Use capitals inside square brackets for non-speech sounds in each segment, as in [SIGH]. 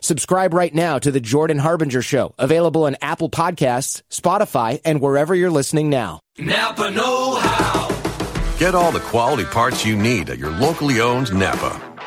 Subscribe right now to The Jordan Harbinger Show, available on Apple Podcasts, Spotify, and wherever you're listening now. Napa Know How. Get all the quality parts you need at your locally owned Napa.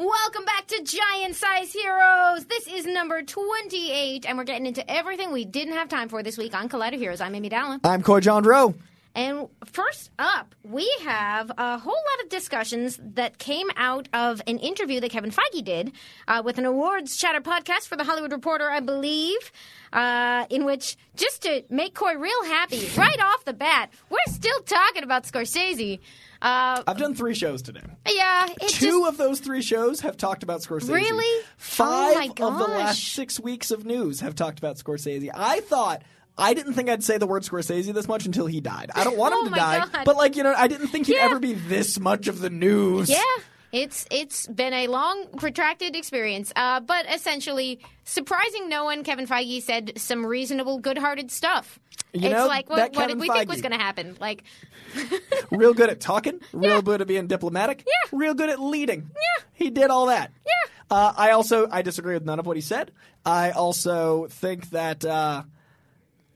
Welcome back to Giant Size Heroes. This is number 28, and we're getting into everything we didn't have time for this week on Collider Heroes. I'm Amy Dallen. I'm Coy Jandreau. And first up, we have a whole lot of discussions that came out of an interview that Kevin Feige did uh, with an awards chatter podcast for the Hollywood Reporter, I believe, uh, in which, just to make Coy real happy, right off the bat, we're still talking about Scorsese. Uh, I've done three shows today. yeah, Two just, of those three shows have talked about Scorsese. Really? Five Oh of the last six weeks of news have talked about Scorsese. I thought. I didn't think I'd say the word Scorsese this much until he died. I don't want him [LAUGHS] Oh to die, God. but like you know, I didn't think he'd Yeah. ever be this much of the news. Yeah, it's it's been a long, protracted experience. Uh, but essentially, surprising no one, Kevin Feige said some reasonable, good-hearted stuff. You it's know, like, what, what did we think was going to happen? Like, [LAUGHS] real good at talking, [LAUGHS] real Yeah. good at being diplomatic, Yeah. real good at leading. Yeah. He did all that. Yeah. Uh, I also I disagree with none of what he said. I also think that uh,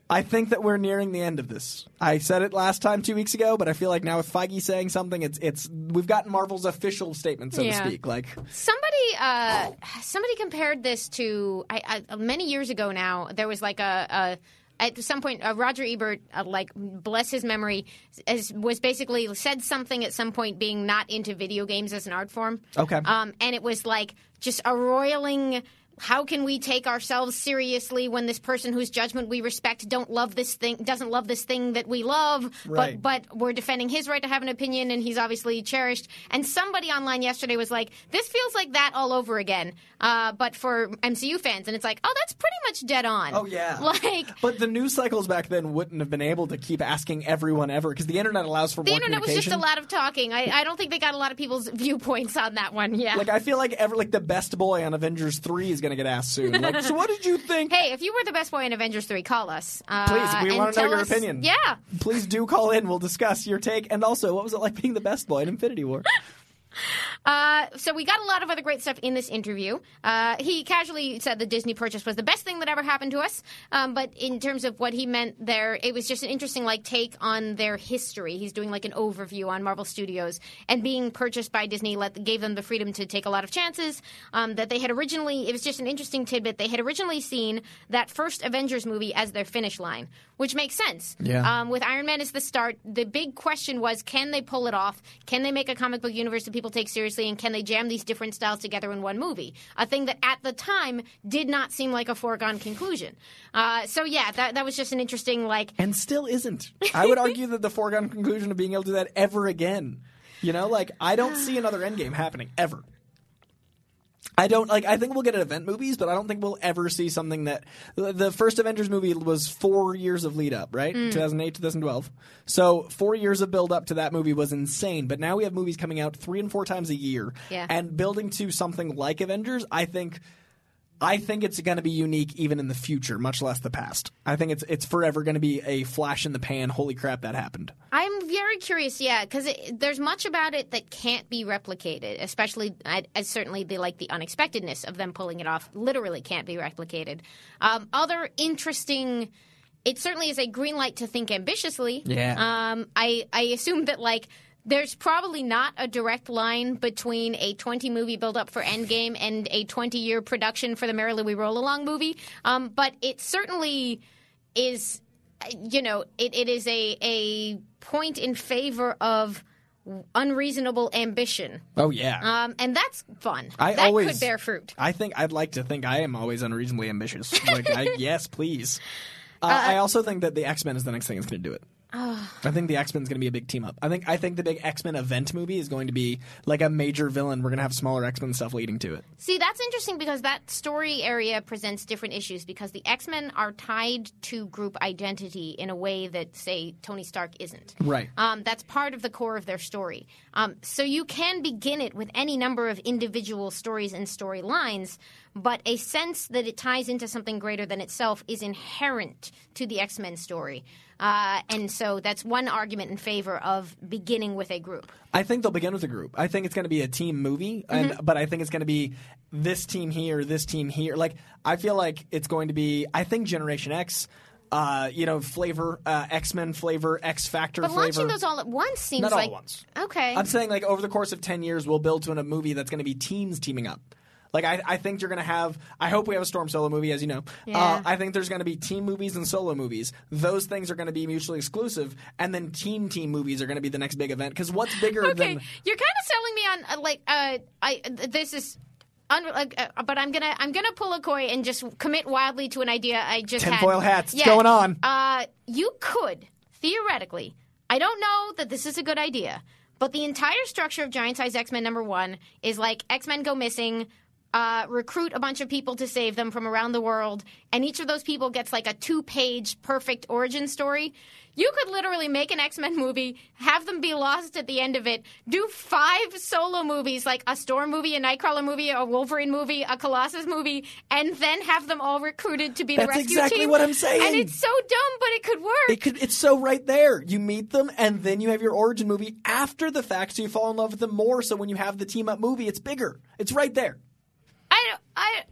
I think that we're nearing the end of this. I said it last time two weeks ago, but I feel like now with Feige saying something, it's it's we've gotten Marvel's official statement, so Yeah. to speak. Like somebody, uh, somebody compared this to I, I, many years ago. Now there was like a. a at some point, uh, Roger Ebert, uh, like bless his memory, as, was basically said something at some point being not into video games as an art form. Okay. Um, and it was like just a roiling. How can we take ourselves seriously when this person whose judgment we respect don't love this thing, doesn't love this thing that we love, Right. but but we're defending his right to have an opinion, and he's obviously cherished. And somebody online yesterday was like, "This feels like that all over again," uh, but for MCU fans, and it's like, "Oh, that's pretty much dead on." Oh yeah. [LAUGHS] like But the news cycles back then wouldn't have been able to keep asking everyone ever because the internet allows for the more internet was just a lot of talking. I, I don't think they got a lot of people's [LAUGHS] viewpoints on that one. Yeah. Like I feel like ever like the best boy on Avengers three is gonna get asked soon. Like, so what did you think? Hey, if you were the best boy in Avengers 3, call us. Uh, Please, we wanna know your us- opinion. Yeah. Please do call in. We'll discuss your take. And also, what was it like being the best boy in Infinity War? [LAUGHS] Uh, so we got a lot of other great stuff in this interview. Uh, he casually said the Disney purchase was the best thing that ever happened to us. Um, but in terms of what he meant there, it was just an interesting like take on their history. He's doing like an overview on Marvel Studios and being purchased by Disney let gave them the freedom to take a lot of chances. Um, that they had originally, it was just an interesting tidbit. They had originally seen that first Avengers movie as their finish line, which makes sense. Yeah. Um, with Iron Man as the start, the big question was can they pull it off? Can they make a comic book universe that people take seriously? And can they jam these different styles together in one movie? A thing that at the time did not seem like a foregone conclusion. Uh, so, yeah, that, that was just an interesting, like, And still isn't. I would argue that the foregone conclusion of being able to do that ever again. You know, like I don't see another Endgame happening ever. I don't like. I think we'll get at event movies, but I don't think we'll ever see something that the- the first Avengers movie was four years of lead up, right? Mm. 2008, 2012. So four years of build up to that movie was insane. But now we have movies coming out three and four times a year, Yeah. and building to something like Avengers. I think I think it's going to be unique even in the future, much less the past. I think it's it's forever going to be a flash in the pan. Holy crap, that happened. I'm very curious, yeah, because there's much about it that can't be replicated, especially as certainly the like the unexpectedness of them pulling it off literally can't be replicated. Um, other interesting. It certainly is a green light to think ambitiously. Yeah. Um, I I assume that like there's probably not a direct line between a 20 movie build up for Endgame and a 20 year production for the Merrily We Roll Along movie, um, but it certainly is. You know, it, it is a a point in favor of unreasonable ambition, Oh yeah. um, and that's fun. I that always could bear fruit. I think I'd like to think I am always unreasonably ambitious. Like, I, [LAUGHS] yes, please. Uh, I also think that the X Men is the next thing that's going to do it. I think the X Men is going to be a big team up. I think I think the big X Men event movie is going to be like a major villain. We're going to have smaller X Men stuff leading to it. See, that's interesting because that story area presents different issues because the X Men are tied to group identity in a way that, say, Tony Stark isn't. Right. Um, that's part of the core of their story. Um, so you can begin it with any number of individual stories and storylines, but a sense that it ties into something greater than itself is inherent to the X Men story. Uh, and so that's one argument in favor of beginning with a group. I think they'll begin with a group. I think it's going to be a team movie, and Mm-hmm. but I think it's going to be this team here, this team here. Like I feel like it's going to be. I think Generation X. Uh, you know, flavor, uh, X Men flavor, X Factor But flavor. launching those all at once seems Not all like at once. okay. I'm saying like over the course of ten years, we'll build to a movie that's going to be teams teaming up. Like I, I think you're going to have. I hope we have a Storm solo movie, as you know. Yeah. Uh, I think there's going to be team movies and solo movies. Those things are going to be mutually exclusive, and then team team movies are going to be the next big event. Because what's bigger Okay, than you're kind of selling me on uh, like uh, I this is. Un- uh, uh, but I'm gonna I'm gonna pull a coy and just commit wildly to an idea I just had. Tinfoil hats, it's going on. Uh, you could theoretically. I don't know that this is a good idea, but the entire structure of Giant Size X Men number one is like X Men go missing. Uh, recruit a bunch of people to save them from around the world, and each of those people gets like a two page perfect origin story. You could literally make an X Men movie, have them be lost at the end of it, do five solo movies, like a Storm movie, a Nightcrawler movie, a Wolverine movie, a Colossus movie, and then have them all recruited to be the That's rescue exactly team. what I'm saying. And it's so dumb, but it could work. It could. It's so right there. You meet them, and then you have your origin movie after the fact, so you fall in love with them more. So when you have the team up movie, it's bigger. It's right there. I. I.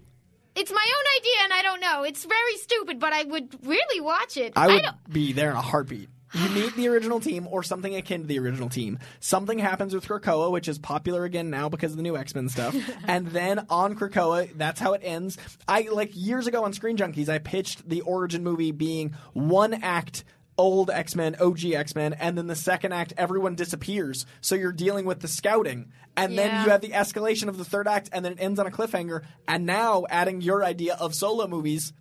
It's my own idea, and I don't know. It's very stupid, but I would really watch it. I would don't, be there in a heartbeat. You meet the original team or something akin to the original team. Something happens with Krakoa, which is popular again now because of the new X Men stuff. [LAUGHS] and then on Krakoa, that's how it ends. I like years ago on Screen Junkies, I pitched the origin movie being one act old X Men, OG X Men, and then the second act, everyone disappears. So you're dealing with the scouting. And then you have the escalation of the third act, and then it ends on a cliffhanger. And now adding your idea of solo movies.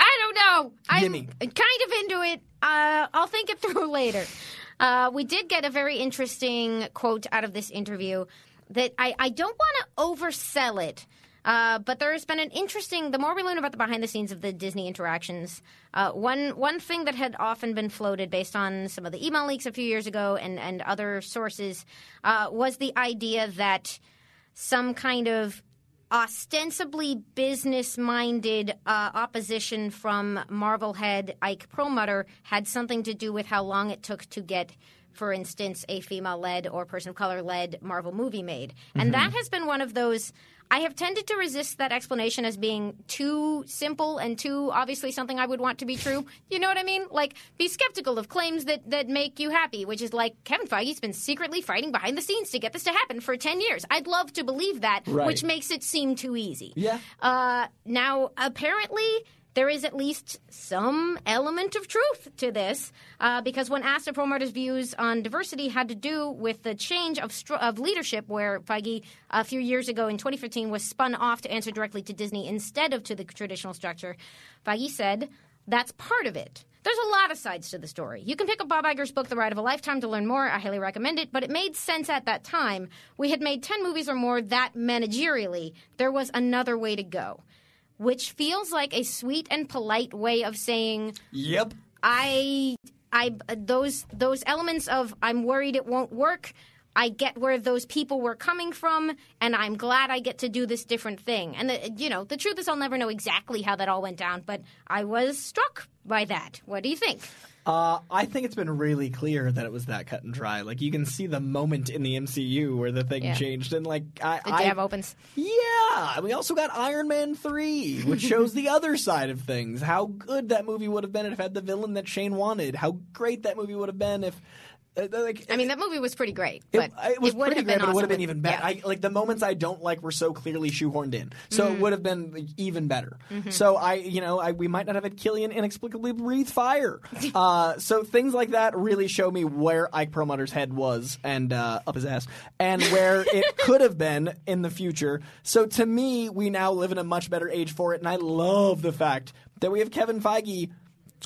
I don't know. I'm kind of into it. Uh, I'll think it [LAUGHS] through later. Uh, we did get a very interesting quote out of this interview that I, I don't want to oversell it. Uh, but there has been an interesting. The more we learn about the behind the scenes of the Disney interactions, uh, one one thing that had often been floated based on some of the email leaks a few years ago and and other sources uh, was the idea that some kind of ostensibly business minded uh, opposition from Marvel head Ike Perlmutter had something to do with how long it took to get. For instance, a female led or person of color led Marvel movie made. And that has been one of those. I have tended to resist that explanation as being too simple and too obviously something I would want to be true. You know what I mean? Like, be skeptical of claims that, that make you happy, which is like Kevin Feige's been secretly fighting behind the scenes to get this to happen for 10 years. I'd love to believe that, Right. which makes it seem too easy. Yeah. Uh, now, apparently, there is at least some element of truth to this, uh, because when asked if Perlmutter's views on diversity had to do with the change of, of leadership, where Feige a few years ago in 2015 was spun off to answer directly to Disney instead of to the traditional structure, Feige said that's part of it. There's a lot of sides to the story. You can pick up Bob Iger's book, The Ride of a Lifetime, to learn more. I highly recommend it, but it made sense at that time. We had made 10 movies or more that managerially. There was another way to go, which feels like a sweet and polite way of saying, Yep. I, I, those, those elements of I'm worried it won't work I get where those people were coming from, and I'm glad I get to do this different thing. And the, you know, the truth is, I'll never know exactly how that all went down, but I was struck by that. What do you think? Uh, I think it's been really clear that it was that cut and dry. Like you can see the moment in the MCU where the thing Yeah. changed, and like I, The I jab opens. Yeah, we also got Iron Man three, which [LAUGHS] shows the other side of things. How good that movie would have been if it had the villain that Shane wanted. How great that movie would have been if. Uh, like, I mean, that movie was pretty great, it, but it was would pretty have great, been but it would have been even better. yeah. I, like the moments I don't like were so clearly shoehorned in, so Mm-hmm. it would have been like, even better. So I, you know, I, we might not have had Killian inexplicably breathe fire. [LAUGHS] uh, so things like that really show me where Ike Perlmutter's head was and uh, up his ass, and where [LAUGHS] it could have been in the future. So to me, we now live in a much better age for it, and I love the fact that we have Kevin Feige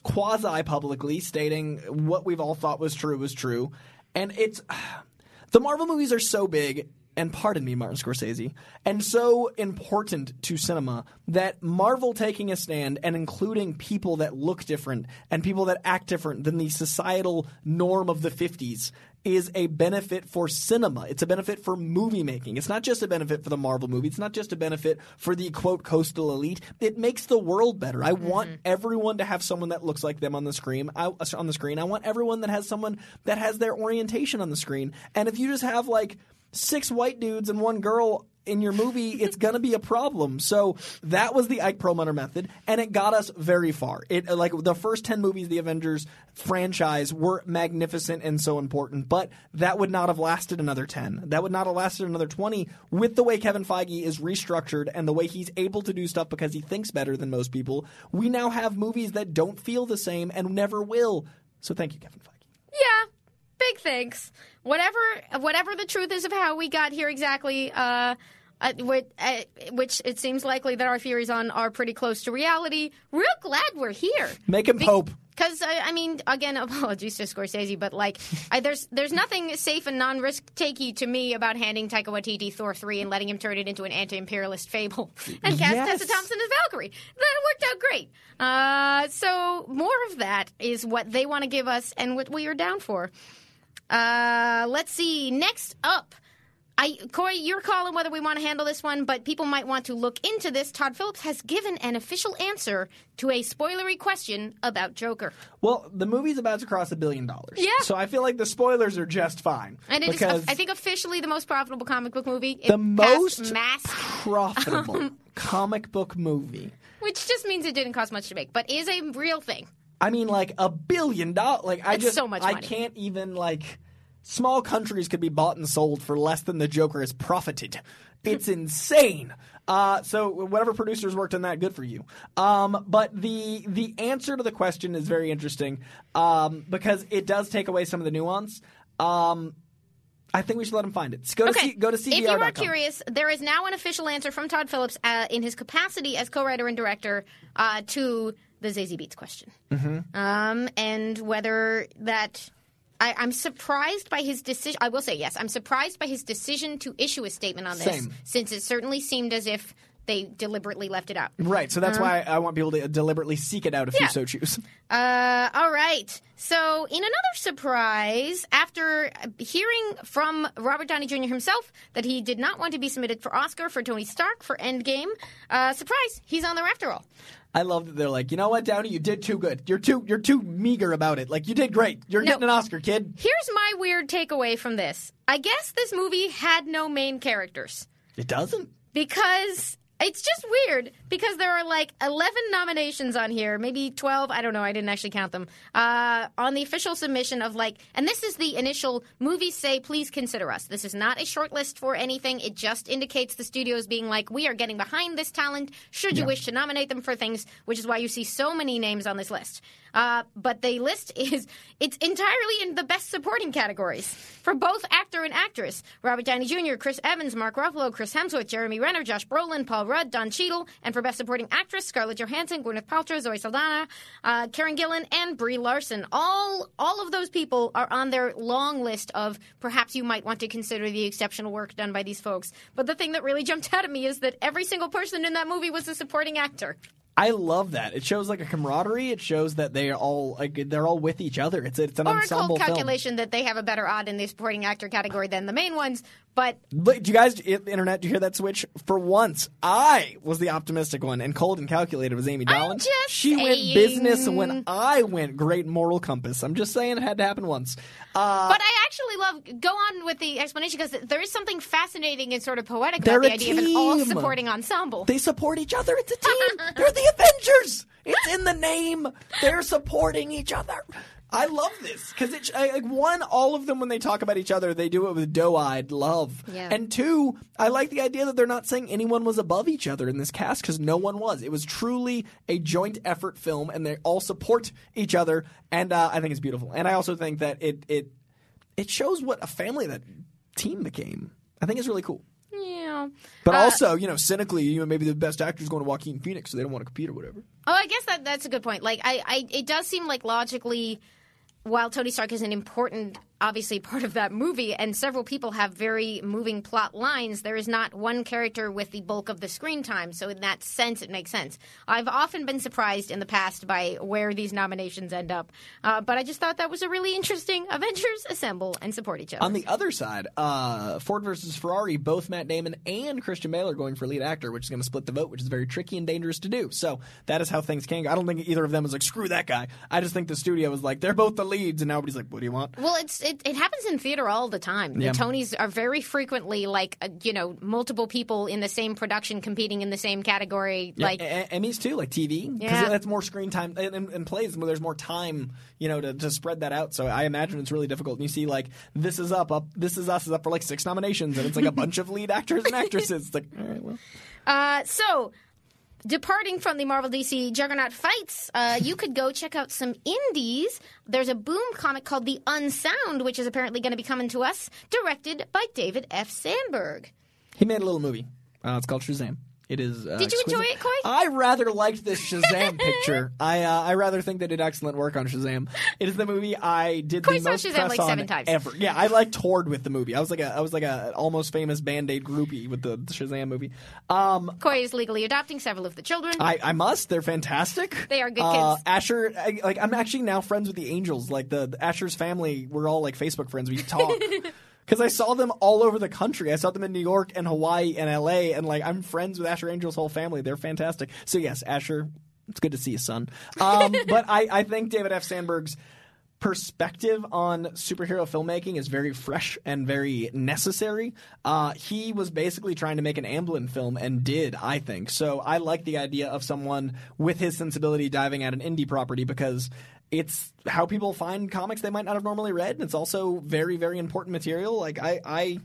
quasi publicly stating what we've all thought was true was true. And it's [SIGHS] the Marvel movies are so big, and pardon me, Martin Scorsese, and so important to cinema that Marvel taking a stand and including people that look different and people that act different than the societal norm of the 50s is a benefit for cinema. It's a benefit for movie making. It's not just a benefit for the Marvel movie. It's not just a benefit for the quote coastal elite. It makes the world better. I want mm-hmm. everyone to have someone that looks like them on the screen. I, uh, on the screen, I want everyone that has someone that has their orientation on the screen. And if you just have like six white dudes and one girl in your movie, it's going to be a problem. So that was the Ike Perlmutter method, and it got us very far. It like the first ten movies, of the Avengers franchise were magnificent and so important, but that would not have lasted another ten. That would not have lasted another twenty. With the way Kevin Feige is restructured and the way he's able to do stuff because he thinks better than most people, we now have movies that don't feel the same and never will. So thank you, Kevin Feige. Yeah, big thanks. Whatever, whatever the truth is of how we got here exactly, uh, uh, which, uh, which it seems likely that our theories on are pretty close to reality. Real glad we're here. Make him pope. Because uh, I mean, again, [LAUGHS] apologies to Scorsese, but like, I, there's there's nothing safe and non-risk takey to me about handing Taika Waititi Thor three and letting him turn it into an anti-imperialist fable [LAUGHS] and cast Yes. Tessa Thompson as Valkyrie. That worked out great. Uh, so more of that is what they want to give us and what we are down for. Uh, let's see. Next up. I, Corey, you're calling whether we want to handle this one, but people might want to look into this. Todd Phillips has given an official answer to a spoilery question about Joker. Well, the movie's about to cross a billion dollars. Yeah. So I feel like the spoilers are just fine. And it is, because I think, officially the most profitable comic book movie. It the most mass, profitable [LAUGHS] comic book movie. which just means it didn't cost much to make, but is a real thing. I mean, like a billion dollars. Like I It's just, so much I can't even like. Small countries could be bought and sold for less than the Joker has profited. It's [LAUGHS] insane. Uh, so whatever producers worked on that, good for you. Um, but the the answer to the question is very interesting um, because it does take away some of the nuance. Um, I think we should let him find it. Go to, Okay. C, go to see if you are curious, there is now an official answer from Todd Phillips uh, in his capacity as co-writer and director uh, to the Zazie Beetz question, mm-hmm. um, and whether that. I, I'm surprised by his decision. I will say yes. I'm surprised by his decision to issue a statement on this, Same. since it certainly seemed as if they deliberately left it out. Right, so that's why I want people to deliberately seek it out if Uh-huh. Yeah. you so choose. [LAUGHS] Uh, all right. So, in another surprise, after hearing from Robert Downey Jr. himself that he did not want to be submitted for Oscar for Tony Stark for Endgame, uh, surprise, he's on there after all. I love that they're like, you know what, Downey, you did too good. You're too you're too meager about it. Like you did great. You're No. getting an Oscar, kid. Here's my weird takeaway from this. I guess this movie had no main characters It doesn't. because it's just weird because there are like 11 nominations on here, maybe 12, I don't know, I didn't actually count them. Uh, on the official submission of like and this is the initial movies say please consider us. This is not a short list for anything. It just indicates the studios being like we are getting behind this talent should you wish to nominate them for things, which is why you see so many names on this list. Uh, but the list is it's entirely in the best supporting categories for both actor and actress. Robert Downey Jr., Chris Evans, Mark Ruffalo, Chris Hemsworth, Jeremy Renner, Josh Brolin, Paul Rudd, Don Cheadle, and for best supporting actress, Scarlett Johansson, Gwyneth Paltrow, Zoe Saldana, uh, Karen Gillan, and Brie Larson. All all of those people are on their long list of perhaps you might want to consider the exceptional work done by these folks. But the thing that really jumped out at me is that every single person in that movie was a supporting actor. I love that. It shows like a camaraderie. It shows that they are all like they're all with each other. It's it's an Or a ensemble cold film. calculation that they have a better odd in the supporting actor category than the main ones. But do you guys, internet, do you hear that switch? For once, I was the optimistic one, and cold and calculated was Amy Dallen. she went saying. business when I went great moral compass. I'm just saying it had to happen once. Uh, but I actually love go on with the explanation because there is something fascinating and sort of poetic about the idea of an all-supporting ensemble. they support each other. It's a team. [LAUGHS] They're the Avengers. It's in the name. They're supporting each other. I love this because it I- like one, all of them when they talk about each other, they do it with doe-eyed love. Yeah. And two, I like the idea that they're not saying anyone was above each other in this cast because no one was. It was truly a joint effort film, and they all support each other, and uh, I think it's beautiful. And I also think that it it it shows what a family that team became. I think it's really cool. yeah. But Uh, also, you know, cynically, you know, maybe the best actor's going to Joaquin Phoenix, so they don't want to compete or whatever. Oh, I guess that that's a good point. Like, I, I it does seem like logically, while Tony Stark is an important, obviously part of that movie, and several people have very moving plot lines, there is not one character with the bulk of the screen time. So in that sense, it makes sense. I've often been surprised in the past by where these nominations end up, uh, but I just thought that was a really interesting. Avengers assemble and support each other. On the other side, uh, Ford versus Ferrari, both Matt Damon and Christian Bale are going for lead actor, which is going to split the vote, which is very tricky and dangerous to do. So that is how things can go. I don't think either of them was like, screw that guy. I just think the studio was like, they're both the leads, and everybody's like, what do you want? Well, it's it, it happens in theater all the time. Yeah. The Tonys are very frequently like uh, you know multiple people in the same production competing in the same category. Like E- Emmys too, like TV, because Yeah. that's more screen time and, and, and plays. Where there's more time, you know, to, to spread that out. So I imagine it's really difficult. And you see, like, this is up, up, this is us is up for like six nominations, and it's like a bunch of lead actors and actresses. It's like, all right, well, [LAUGHS] uh, so. Departing from the Marvel DC juggernaut fights, uh, you could go check out some indies. There's a Boom comic called The Unsound, which is apparently going to be coming to us, directed by David F. Sandberg. he made a little movie. Uh, it's called Shazam. It is. Uh, Did you enjoy it, Coy? I rather liked this Shazam [LAUGHS] picture. I uh, I rather think they did excellent work on Shazam. It is the movie I did Coy the saw most Shazam press like on seven times. ever. Yeah, I like toured with the movie. I was like a I was like a almost famous Band Aid groupie with the, the Shazam movie. Um, Coy is legally adopting several of the children. I, I must. They're fantastic. They are good Uh, kids. Asher, I, like I'm actually now friends with the Angels. Like the, the Asher's family, we're all like Facebook friends. We talk [LAUGHS] because I saw them all over the country. I saw them in New York and Hawaii and L.A. And like I'm friends with Asher Angel's whole family. They're fantastic. So yes, Asher, it's good to see you, son. Um, [LAUGHS] but I, I think David F. Sandberg's perspective on superhero filmmaking is very fresh and very necessary. Uh, he was basically trying to make an Amblin film and did, I think. So I like the idea of someone with his sensibility diving at an indie property because it's how people find comics they might not have normally read. And it's also very, very important material. Like I, I,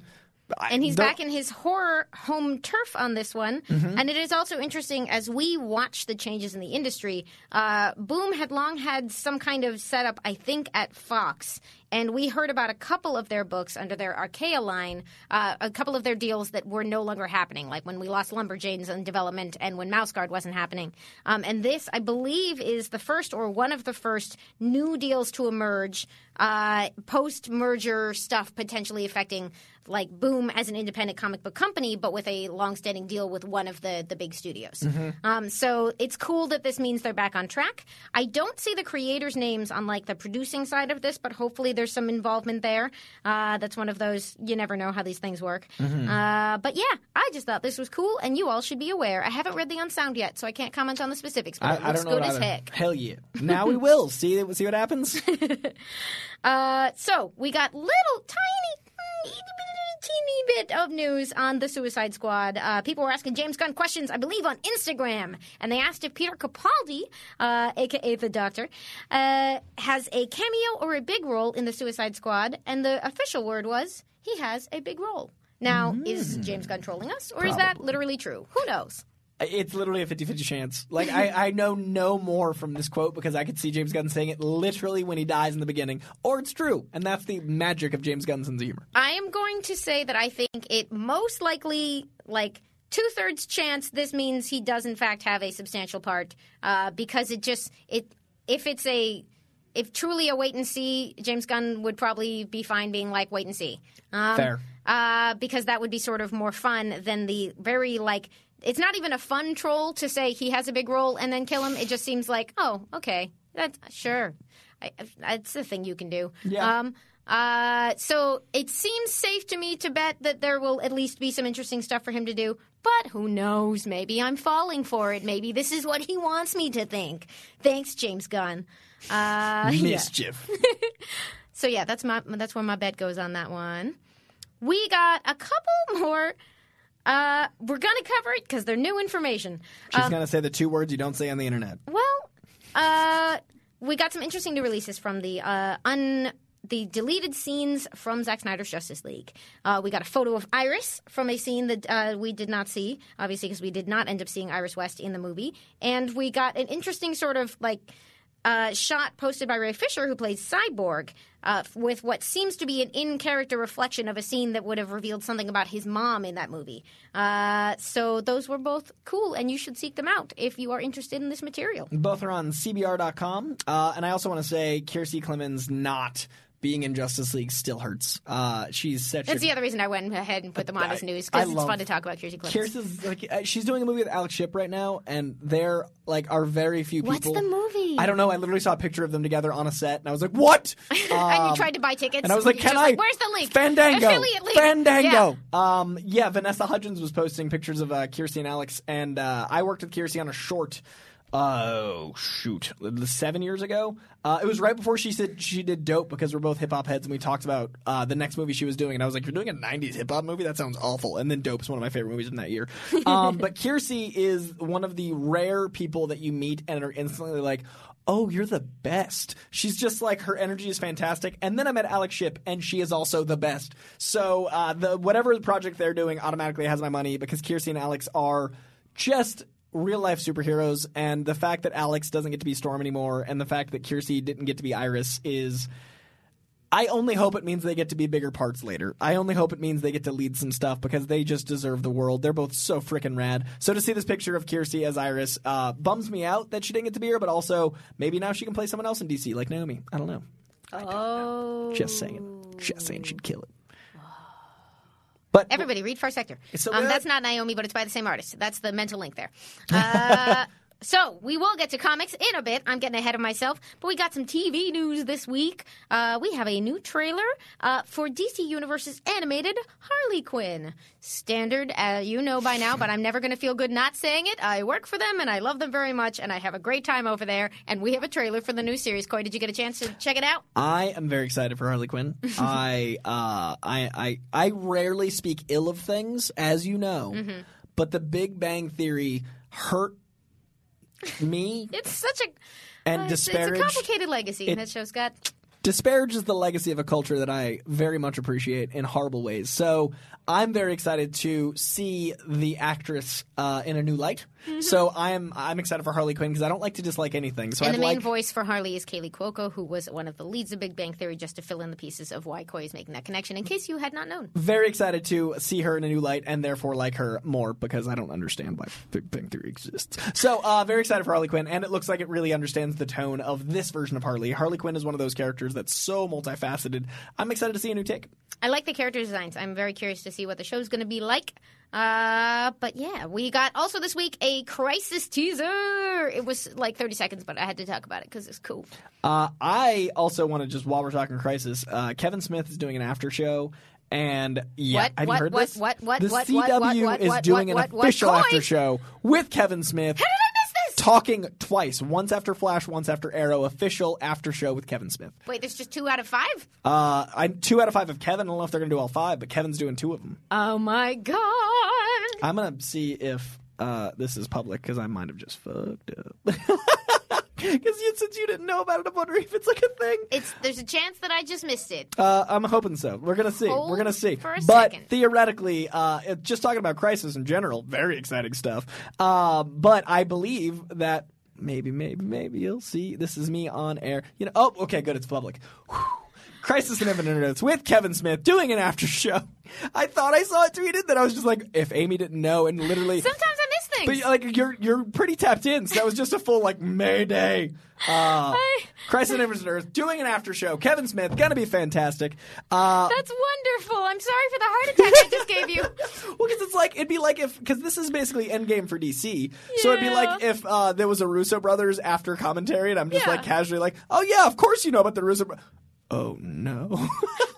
and he's back in his horror home turf on this one. Mm-hmm. And it is also interesting as we watch the changes in the industry. Uh, Boom had long had some kind of setup, I think, at Fox. And we heard about a couple of their books under their Archaia line, uh, a couple of their deals that were no longer happening, like when we lost Lumberjanes in development and when Mouse Guard wasn't happening. Um, and this, I believe, is the first or one of the first new deals to emerge uh, post merger stuff potentially affecting like Boom as an independent comic book company, but with a long-standing deal with one of the the big studios. Um, so it's cool that this means they're back on track. I don't see the creators' names on like the producing side of this, but hopefully there's some involvement there. Uh, that's one of those you never know how these things work. Uh, but yeah, I just thought this was cool, and you all should be aware. I haven't read the Unsound yet, so I can't comment on the specifics, but I, it looks don't know good as heck. Hell yeah! [LAUGHS] Now we will see see what happens. [LAUGHS] Uh, so we got little tiny, bitty, teeny bit of news on the Suicide Squad. Uh, people were asking James Gunn questions, I believe, on Instagram, and they asked if Peter Capaldi, uh, aka the Doctor, uh, has a cameo or a big role in the Suicide Squad, and the official word was he has a big role. Now, is James Gunn trolling us, or is that literally true? Who knows? It's literally a 50-50 chance. Like I, I know no more from this quote because I could see James Gunn saying it literally when he dies in the beginning, or it's true, and that's the magic of James Gunn's humor. I am going to say that I think it most likely, like two thirds chance, this means he does in fact have a substantial part, uh, because it just it if it's a if truly a wait and see, James Gunn would probably be fine being like wait and see. Um, Fair. Uh, because that would be sort of more fun than the very like it's not even a fun troll to say he has a big role and then kill him. It just seems like, oh, okay, that's sure. I, that's the thing you can do. Yeah. Um, uh, so it seems safe to me to bet that there will at least be some interesting stuff for him to do. But who knows? Maybe I'm falling for it. Maybe this is what he wants me to think. Thanks, James Gunn. Uh, [LAUGHS] yeah. Mischief. [LAUGHS] So yeah, that's my that's where my bet goes on that one. We got a couple more. Uh, we're gonna cover it because they're new information. She's gonna say the two words you don't say on the internet. Well, uh, we got some interesting new releases from the uh, un the deleted scenes from Zack Snyder's Justice League. Uh, we got a photo of Iris from a scene that uh, we did not see, obviously, because we did not end up seeing Iris West in the movie. And we got an interesting sort of like uh, shot posted by Ray Fisher, who plays Cyborg, uh, with what seems to be an in character reflection of a scene that would have revealed something about his mom in that movie. Uh, so those were both cool, and you should seek them out if you are interested in this material. Both are on CBR.com. Uh, and I also want to say Kiersey Clemons not being in Justice League still hurts. Uh, she's such That's a the other reason I went ahead and put them on as news because it's fun to talk about Kiersey Clemons. Kiersey's like uh, she's doing a movie with Alex Shipp right now, and there like are very few people. What's the movie? I don't know. I literally saw a picture of them together on a set, and I was like, "What?" [LAUGHS] and Um, you tried to buy tickets, And I was like, "Can I?" Where's the link? Fandango. [LAUGHS] Affiliate link. Fandango. Um, yeah, Vanessa Hudgens was posting pictures of uh, Kiersey and Alex, and uh, I worked with Kiersey on a short. Oh shoot, seven years ago. Uh, it was right before she said she did dope because we're both hip hop heads, and we talked about uh, the next movie she was doing, and I was like, "You're doing a '90s hip hop movie? That sounds awful." And then Dope's one of my favorite movies in that year. [LAUGHS] Um, but Kiersey is one of the rare people that you meet and are instantly like, oh, you're the best. She's just like her energy is fantastic. And then I met Alex Shipp, and she is also the best. So uh, the whatever project they're doing automatically has my money because Kiersey and Alex are just real life superheroes. And the fact that Alex doesn't get to be Storm anymore, and the fact that Kiersey didn't get to be Iris is. I only hope it means they get to be bigger parts later. I only hope it means they get to lead some stuff because they just deserve the world. They're both so freaking rad. So to see this picture of Kiersey as Iris uh, bums me out that she didn't get to be here, but also maybe now she can play someone else in DC like Naomi. I don't know. Oh, Just saying. Just saying she'd kill it. But Everybody, read Far Sector. So um, that's not Naomi, but it's by the same artist. That's the mental link there. [LAUGHS] Uh, so we will get to comics in a bit. I'm getting ahead of myself, but we got some TV news this week. Uh, we have a new trailer uh, for DC Universe's animated Harley Quinn. Standard, uh, you know by now, but I'm never going to feel good not saying it. I work for them and I love them very much, and I have a great time over there. And we have a trailer for the new series. Coy, did you get a chance to check it out? I am very excited for Harley Quinn. [LAUGHS] I, uh, I I I rarely speak ill of things, as you know. Mm-hmm. But The Big Bang Theory hurt me It's such a and uh, it's, it's a complicated legacy it- that show's got. disparages the legacy of a culture that I very much appreciate in horrible ways. So I'm very excited to see the actress uh, in a new light. So I'm I'm excited for Harley Quinn because I don't like to dislike anything. So And I'd the main like voice for Harley is Kaley Cuoco, who was one of the leads of Big Bang Theory, just to fill in the pieces of why Coy is making that connection, in case you had not known. very excited to see her in a new light and therefore like her more because I don't understand why Big Bang Theory exists. So uh, very excited for Harley Quinn and it looks like it really understands the tone of this version of Harley. Harley Quinn is one of those characters that's so multifaceted. I'm excited to see a new take. I like the character designs. I'm very curious to see what the show's going to be like. Uh, but yeah, we got also this week a Crisis teaser. It was like 30 seconds, but I had to talk about it because it's cool. Uh, I also want to just while we're talking Crisis, uh, Kevin Smith is doing an after show. And yeah, What? have What? you heard What? this? What? What? The What? CW What? Is What? doing What? an What? official after show with Kevin Smith. How did I miss this? Talking twice, once after Flash, once after Arrow. Official after show with Kevin Smith. Wait, there's just two out of five? Uh, I two out of five of Kevin. I don't know if they're gonna do all five, but Kevin's doing two of them. Oh my god. I'm gonna see if uh, this is public because I might have just fucked up. [LAUGHS] Because since you didn't know about it, I'm wondering if it's like a thing. It's there's a chance that I just missed it. Uh, I'm hoping so. We're gonna see. Hold We're gonna see. for a but second. theoretically, uh, it- just talking about Crisis in general, very exciting stuff. Uh, but I believe that maybe, maybe, maybe you'll see. This is me on air. You know. Oh, okay, good. It's public. Whew. Crisis in Infinite Earths with Kevin Smith doing an after show. I thought I saw it tweeted, that I was just like, if Amy didn't know, and literally. Sometimes I miss things. But like you're you're pretty tapped in. So that was just a full like Mayday. Uh, I- Crisis on Infinite Earth doing an after show. Kevin Smith gonna be fantastic. Uh, That's wonderful. I'm sorry for the heart attack I just gave you. [LAUGHS] well, because it's like it'd be like if because this is basically Endgame for DC. So it'd be like if uh, there was a Russo brothers after commentary, and I'm just Yeah. like casually like, oh yeah, of course you know about the Russo. Bro-. Oh no.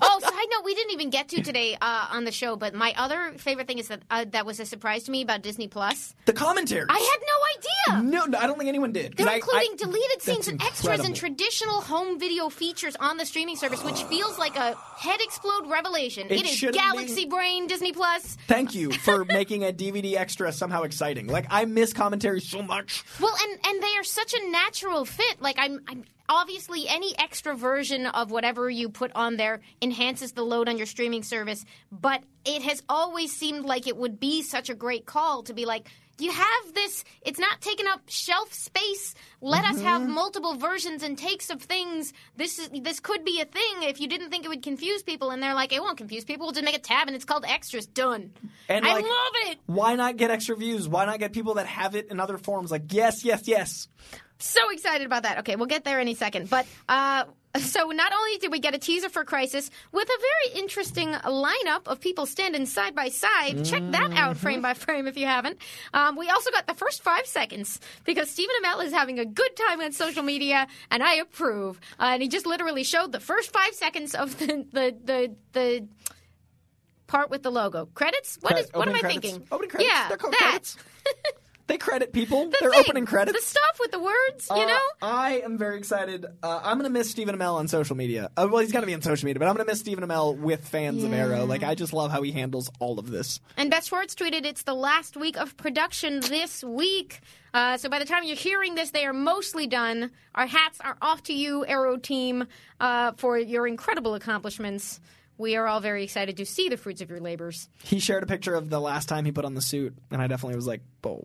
oh, side note, we didn't even get to today uh, on the show, but my other favorite thing is that uh, that was a surprise to me about Disney Plus. the commentary. I had no idea. no, no, I don't think anyone did. They're I- including I- deleted scenes and extras incredible. and traditional home video features on the streaming service, which [SIGHS] feels like a head explode revelation. It it is Galaxy Brain Disney Plus. Thank you for making a DVD extra somehow exciting. Like I miss commentary so much. Well, and and they are such a natural fit. Like I'm, I'm obviously any extra version of whatever you put on there enhances the load on your streaming service. But it has always seemed like it would be such a great call to be like. You have this. It's not taking up shelf space. Let us have multiple versions and takes of things. This is this could be a thing. If you didn't think it would confuse people, and they're like, it won't confuse people. We'll just make a tab and it's called extras. Done. And I like, love it. Why not get extra views? Why not get people that have it in other forms? Like yes, yes, yes. So excited about that. Okay, we'll get there any second. But uh, so not only did we get a teaser for Crisis with a very interesting lineup of people standing side by side. Check that out frame by frame if you haven't. Um, we also got the first five seconds because Stephen Amell is having a good time on social media, and I approve. Uh, and he just literally showed the first five seconds of the the the. the Part with the logo credits. What Cre- What am I credits. thinking? Opening credits. Yeah, They're called that. [LAUGHS] They credit people. The They're thing, opening credits. The stuff with the words, you Uh, know. I am very excited. Uh, I'm going to miss Stephen Amell on social media. Uh, well, he's going to be on social media, but I'm going to miss Stephen Amell with fans of Arrow. Like, I just love how he handles all of this. And Beth Schwartz tweeted, "It's the last week of production this week. Uh, so by the time you're hearing this, they are mostly done. Our hats are off to you, Arrow team, uh, for your incredible accomplishments. We are all very excited to see the fruits of your labors." He shared a picture of the last time he put on the suit, and I definitely was like, "Oh."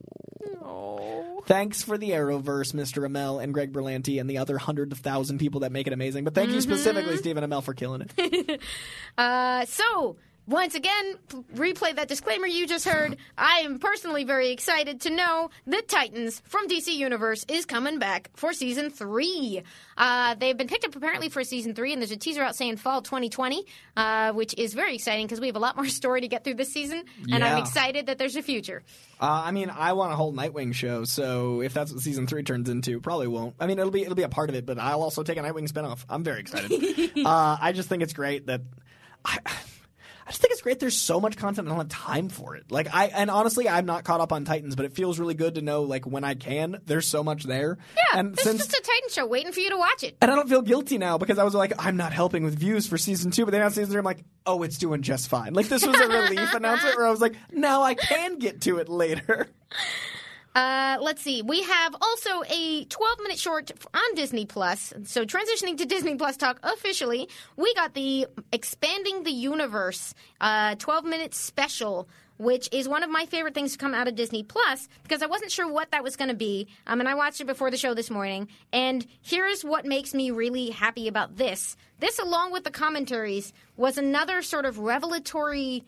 Thanks for the Arrowverse, Mr. Amell and Greg Berlanti and the other hundred of thousand people that make it amazing. But thank you specifically, Stephen Amell, for killing it. [LAUGHS] Uh, so. Once again, p- replay that disclaimer you just heard. I am personally very excited to know that Titans from DC Universe is coming back for season three. Uh, they've been picked up apparently for season three, and there's a teaser out saying fall 2020, uh, which is very exciting because we have a lot [LAUGHS] more story to get through this season, and I'm excited that there's a future. Uh, I mean, I want a whole Nightwing show, so if that's what season three turns into, probably won't. I mean, it'll be it'll be a part of it, but I'll also take a Nightwing spinoff. I'm very excited. [LAUGHS] uh, I just think it's great that. I, I just think it's great. There's so much content. I don't have time for it. Like I and honestly, I'm not caught up on Titans, but it feels really good to know like when I can, there's so much there. Yeah, and this since is just a Titan show waiting for you to watch it. and I don't feel guilty now because I was like, I'm not helping with views for season two, but then on season three, I'm like, oh, it's doing just fine. Like this was a [LAUGHS] relief announcement where I was like, now I can get to it later. [LAUGHS] Uh, let's see. We have also a 12 minute short on Disney Plus. So transitioning to [LAUGHS] Disney Plus talk officially, we got the Expanding the Universe uh, 12 minute special. Which is one of my favorite things to come out of Disney Plus because I wasn't sure what that was going to be. Um, and I watched it before the show this morning. And here's what makes me really happy about this. This, along with the commentaries, was another sort of revelatory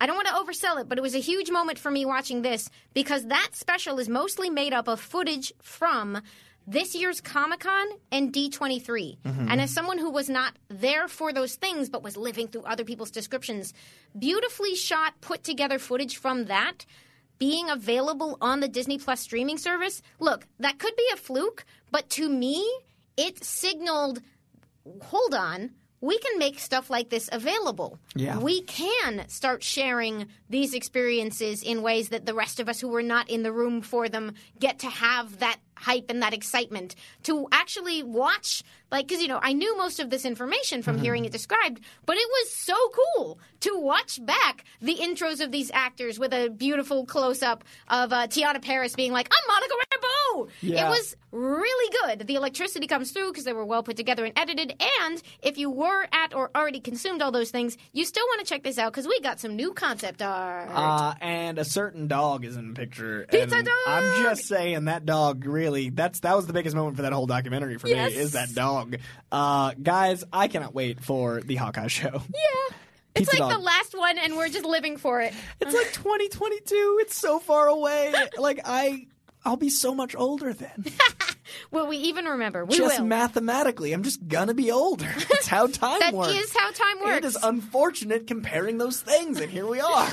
I don't want to oversell it, but it was a huge moment for me watching this because that special is mostly made up of footage from this year's Comic Con and D23. Mm-hmm. And as someone who was not there for those things but was living through other people's descriptions, beautifully shot, put together footage from that being available on the Disney Plus streaming service. Look, that could be a fluke, but to me, it signaled hold on, we can make stuff like this available. Yeah. We can start sharing these experiences in ways that the rest of us who were not in the room for them get to have that hype and that excitement to actually watch like because you know i knew most of this information from hearing it described but it was so cool to watch back the intros of these actors with a beautiful close-up of uh, teyonah parris being like i'm monica rambeau Yeah. it was really good. The electricity comes through because they were well put together and edited. And if you were at or already consumed all those things, you still want to check this out because we got some new concept art. Uh, and a certain dog is in the picture. Pizza and dog! I'm just saying that dog really that's that was the biggest moment for that whole documentary for Yes. me is that dog. Uh, guys, I cannot wait for the Hawkeye show. yeah. [LAUGHS] It's like dog. the last one, and we're just living for it. It's like 2022. It's so far away. [LAUGHS] Like I, I'll be so much older then. [LAUGHS] Will we even remember? We just will. mathematically, I'm just gonna be older. It's how time That works. That is how time works. It is unfortunate comparing those things, and here we are.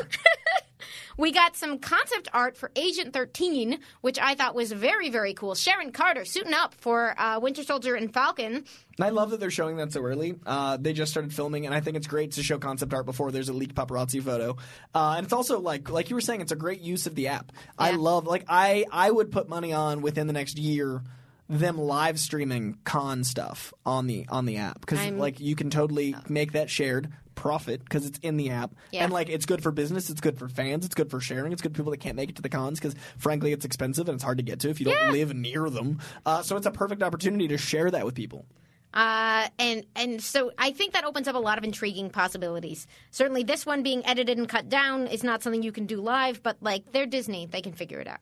We got some concept art for Agent 13, which I thought was very, very cool. Sharon Carter suiting up for uh, Winter Soldier and Falcon. And I love that they're showing that so early. Uh, they just started filming, and I think it's great to show concept art before there's a leaked paparazzi photo. Uh, and it's also like, like you were saying, it's a great use of the app. I love, like, I I would put money on within the next year them live streaming con stuff on the on the app. Because I'm- like you can totally make that shared profit because it's in the app. Yeah. and like it's good for business it's good for fans it's good for sharing it's good for people that can't make it to the cons because frankly it's expensive and it's hard to get to if you don't live near them. Uh, so it's a perfect opportunity to share that with people. Uh, and and so I think that opens up a lot of intriguing possibilities. Certainly, this one being edited and cut down is not something you can do live, but like they're Disney, they can figure it out.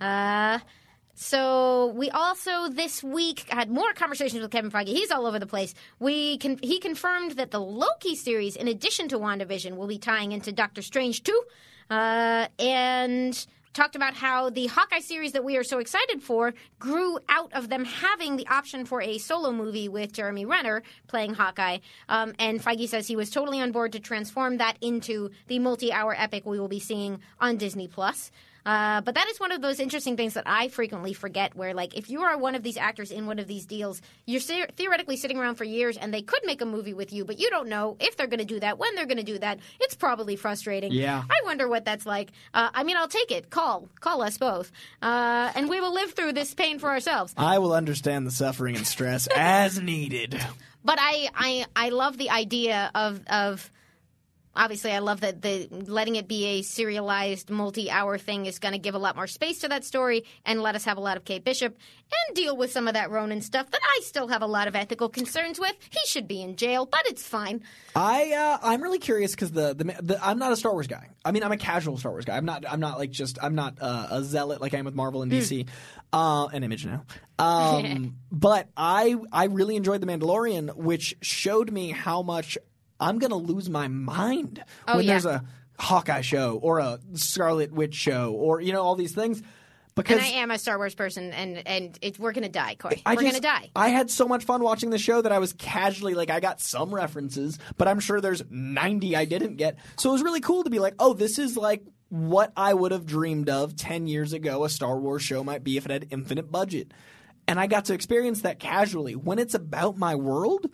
Uh, so we also this week had more conversations with Kevin Feige. He's all over the place. We can he confirmed that the Loki series, in addition to WandaVision, will be tying into Doctor Strange too, uh, and talked about how the Hawkeye series that we are so excited for grew out of them having the option for a solo movie with Jeremy Renner playing Hawkeye. Um, and Feige says he was totally on board to transform that into the multi-hour epic we will be seeing on Disney Plus. Uh, but that is one of those interesting things that I frequently forget. Where, like, if you are one of these actors in one of these deals, you're theoretically sitting around for years, and they could make a movie with you, but you don't know if they're going to do that, when they're going to do that. It's probably frustrating. Yeah. I wonder what that's like. Uh, I mean, I'll take it. Call, call us both, uh, and we will live through this pain for ourselves. I will understand the suffering and stress as needed. But I, I, I love the idea of of. Obviously, I love that the letting it be a serialized multi-hour thing is going to give a lot more space to that story and let us have a lot of Kate Bishop and deal with some of that Ronin stuff that I still have a lot of ethical concerns with. He should be in jail, but it's fine. I uh, I'm really curious because the, the the I'm not a Star Wars guy. I mean, I'm a casual Star Wars guy. I'm not I'm not like just I'm not uh, a zealot like I am with Marvel and DC, uh, and Image now. Um, [LAUGHS] but I I really enjoyed the Mandalorian, which showed me how much I'm gonna lose my mind oh, when yeah. there's a Hawkeye show or a Scarlet Witch show or you know all these things. Because And I am a Star Wars person, and and it, we're going to die, Coy. I we're just- going to die. I had so much fun watching the show that I was casually like, I got some references, but I'm sure there's 90 I didn't get. So it was really cool to be like, oh, this is like what I would have dreamed of 10 years ago a Star Wars show might be if it had infinite budget. And I got to experience that casually. When it's about my world,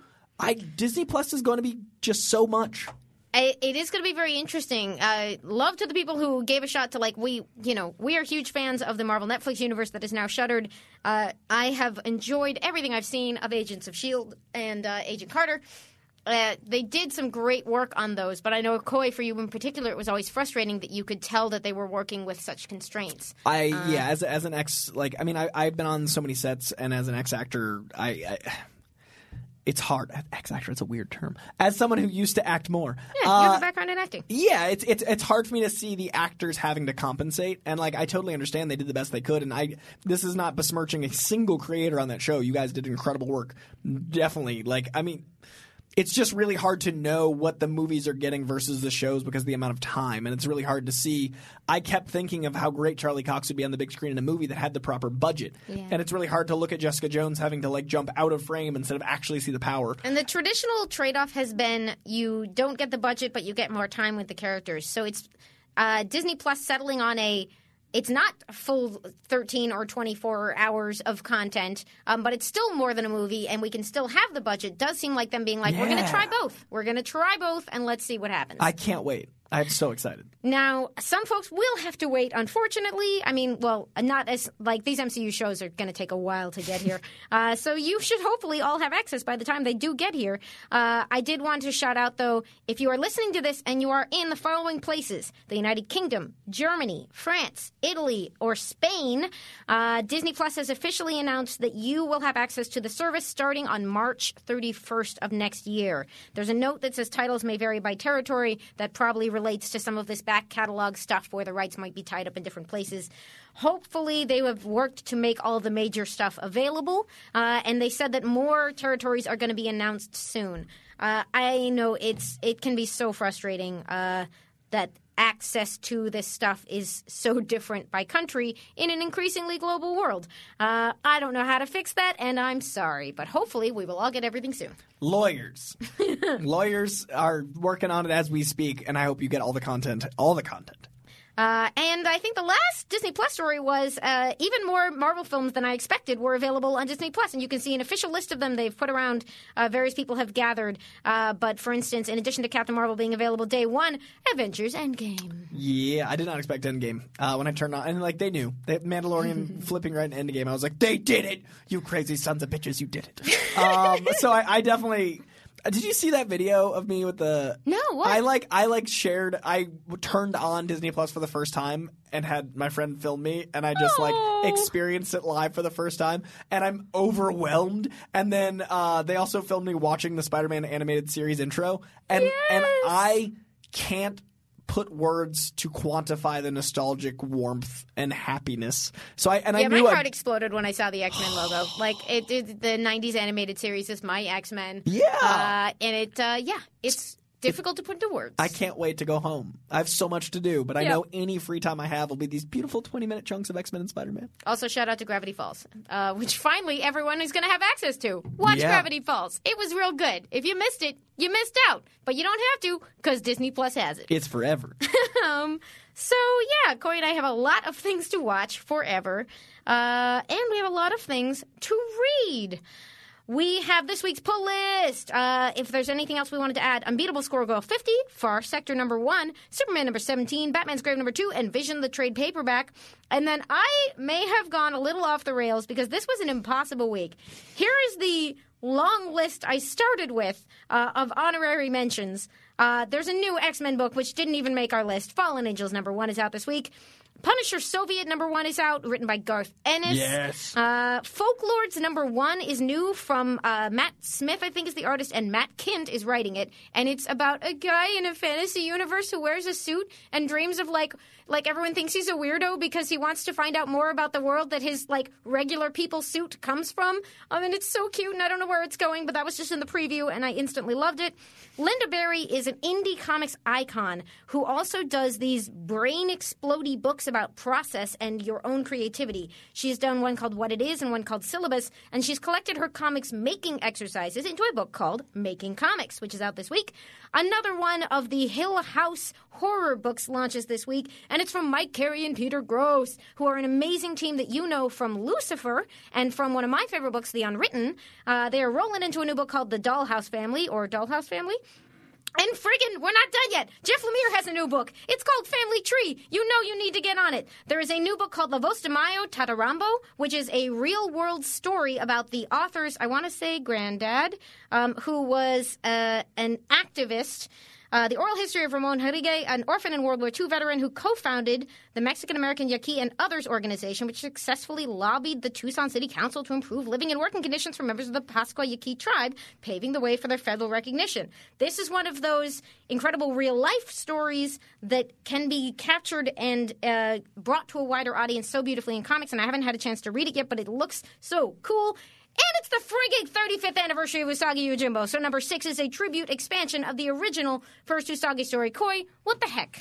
I Disney Plus is going to be just so much. I- it is going to be very interesting. Uh, love to the people who gave a shot to like we, you know, we are huge fans of the Marvel Netflix universe that is now shuttered. Uh, I have enjoyed everything I've seen of Agents of Shield and uh, Agent Carter. Uh, they did some great work on those, but I know Coy, for you in particular, it was always frustrating that you could tell that they were working with such constraints. I yeah, as as an ex like I mean I I've been on so many sets and as an ex actor I, I it's hard. Ex actor, it's a weird term. As someone who used to act more, Yeah, you uh, have a background in acting. yeah, it's it's it's hard for me to see the actors having to compensate, and like I totally understand they did the best they could, and I this is not besmirching a single creator on that show. You guys did incredible work, definitely. Like I mean, it's just really hard to know what the movies are getting versus the shows because of the amount of time, and it's really hard to see. I kept thinking of how great Charlie Cox would be on the big screen in a movie that had the proper budget, Yeah. and it's really hard to look at Jessica Jones having to like jump out of frame instead of actually see the power. And the traditional trade off has been you don't get the budget, but you get more time with the characters. So it's uh, Disney Plus settling on a. It's not full 13 or 24 hours of content, um, but it's still more than a movie, and we can still have the budget. Does seem like them being like, we're going to try both. We're going to try both, and let's see what happens. I can't wait. I'm so excited. Now, some folks will have to wait, unfortunately. I mean, well, not as like these MCU shows are going to take a while to get here. [LAUGHS] uh, so you should hopefully all have access by the time they do get here. Uh, I did want to shout out, though, if you are listening to this and you are in the following places the United Kingdom, Germany, France, Italy, or Spain, uh, Disney Plus has officially announced that you will have access to the service starting on March 31st of next year. There's a note that says titles may vary by territory that probably relates relates to some of this back catalog stuff where the rights might be tied up in different places. Hopefully, they have worked to make all the major stuff available, uh, and they said that more territories are going to be announced soon. Uh, I know it's it can be so frustrating uh, that access to this stuff is so [LAUGHS] different by country in an increasingly global world. Uh, I don't know how to fix that, and I'm sorry, but hopefully we will all get everything soon. Lawyers. [LAUGHS] Lawyers are working on it as we speak, and I hope you get all the content. All the content. Uh, and I think the last Disney Plus story was uh, even more Marvel films than I expected were available on Disney Plus, and you can see an official list of them they've put around. Uh, various people have gathered, uh, but for instance, in addition to Captain Marvel being available day one, Avengers Endgame. Yeah, I did not expect Endgame uh, when I turned on, and like they knew, they Mandalorian [LAUGHS] flipping right into Endgame. I was like, they did it, you crazy sons of bitches, you did it. [LAUGHS] um, so I, I definitely. Did you see that video of me with the? No, what? I like I like shared. I turned on Disney Plus for the first time and had my friend film me, and I just Oh. like experienced it live for the first time, and I'm overwhelmed. And then uh, they also filmed me watching the Spider-Man animated series intro, and and I can't put words to quantify the nostalgic warmth and happiness. So I and Yeah, I my knew I, heart exploded when I saw the X Men logo. [SIGHS] Like it, it, the '90s animated series is my X Men. Yeah. uh, and it, uh, yeah, it's difficult to put into words. I can't wait to go home. I have so much to do, but I Yeah. know any free time I have will be these beautiful 20 minute chunks of X Men and Spider Man. Also, shout out to Gravity Falls, uh, which finally everyone is going to have access to. Watch Yeah. Gravity Falls. It was real good. If you missed it, you missed out. But you don't have to because Disney Plus has it. It's forever. [LAUGHS] Um, so yeah, Corey and I have a lot of things to watch forever, uh, and we have a lot of things to read. We have this week's pull list. Uh, if there's anything else we wanted to add, Unbeatable Squirrel Girl 50, Far Sector number 1, Superman number 17, Batman's Grave number 2, and Vision the trade paperback. And then I may have gone a little off the rails because this was an impossible week. Here is the long list I started with uh, of honorary mentions. Uh, there's a new X Men book which didn't even make our list. Fallen Angels number one is out this week. Punisher Soviet number one is out, written by Garth Ennis. Yes. Uh, Folklords number one is new from uh, Matt Smith, I think is the artist, and Matt Kindt is writing it. And it's about a guy in a fantasy universe who wears a suit and dreams of like like everyone thinks he's a weirdo because he wants to find out more about the world that his like regular people suit comes from. I mean, it's so cute, and I don't know where it's going, but that was just in the preview, and I instantly loved it. Lynda Barry is an indie comics icon who also does these brain explody books about process and your own creativity. She's done one called What It Is and one called Syllabus, and she's collected her comics making exercises into a book called Making Comics, which is out this week. Another one of the Hill House horror books launches this week, and it's from Mike Carey and Peter Gross, who are an amazing team that you know from Lucifer and from one of my favorite books, The Unwritten. Uh, they are rolling into a new book called The Dollhouse Family or Dollhouse Family. And friggin', we're not done yet. Jeff Lemire has a new book. It's called Family Tree. You know you need to get on it. There is a new book called La Voz de Mayo Tata Rambo, which is a real world story about the author's, I want to say, granddad, um, who was uh, an activist. Uh, the oral history of Ramon Henrique, an orphan and World War II veteran who co founded the Mexican American Yaqui and Others organization, which successfully lobbied the Tucson City Council to improve living and working conditions for members of the Pascua Yaqui tribe, paving the way for their federal recognition. This is one of those incredible real life stories that can be captured and uh, brought to a wider audience so beautifully in comics, and I haven't had a chance to read it yet, but it looks so cool. And it's the frigging 35th anniversary of Usagi Yojimbo, so number six is a tribute expansion of the original first Usagi story. Coy, what the heck?